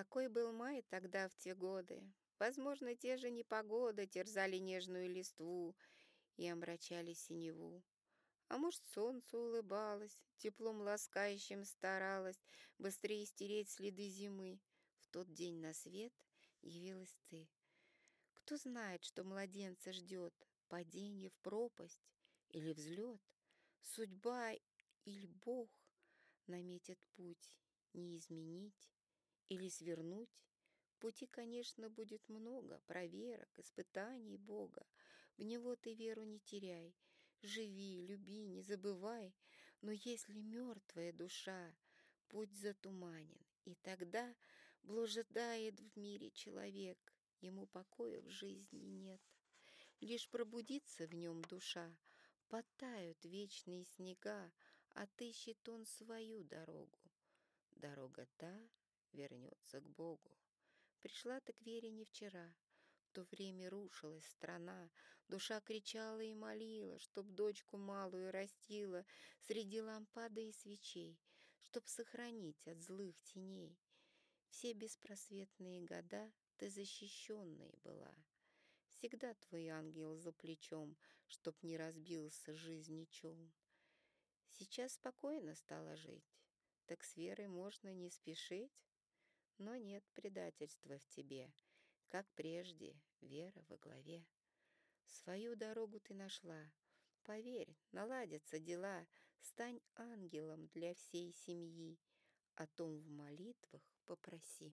Какой был май тогда в те годы! Возможно, те же непогоды терзали нежную листву и омрачали синеву. А может, солнце улыбалось, теплом ласкающим старалось быстрее стереть следы зимы. В тот день на свет явилась ты. Кто знает, что младенца ждет, падение в пропасть или взлет, судьба или Бог наметит путь не изменить или свернуть. Пути, конечно, будет много, проверок, испытаний Бога. В Него ты веру не теряй, живи, люби, не забывай. Но если мертвая душа, путь затуманен, и тогда блуждает в мире человек, ему покоя в жизни нет. Лишь пробудится в нем душа, потают вечные снега, отыщет он свою дорогу. Дорога та вернется к Богу. Пришла ты к вере не вчера, в то время рушилась страна, душа кричала и молила, чтоб дочку малую растила среди лампады и свечей, чтоб сохранить от злых теней. Все беспросветные года ты защищенной была. Всегда твой ангел за плечом, чтоб не разбился жизни челн. Сейчас спокойно стало жить, так с верой можно не спешить. Но нет предательства в тебе, как прежде, вера во главе. Свою дорогу ты нашла. Поверь, наладятся дела, стань ангелом для всей семьи. О том в молитвах попроси.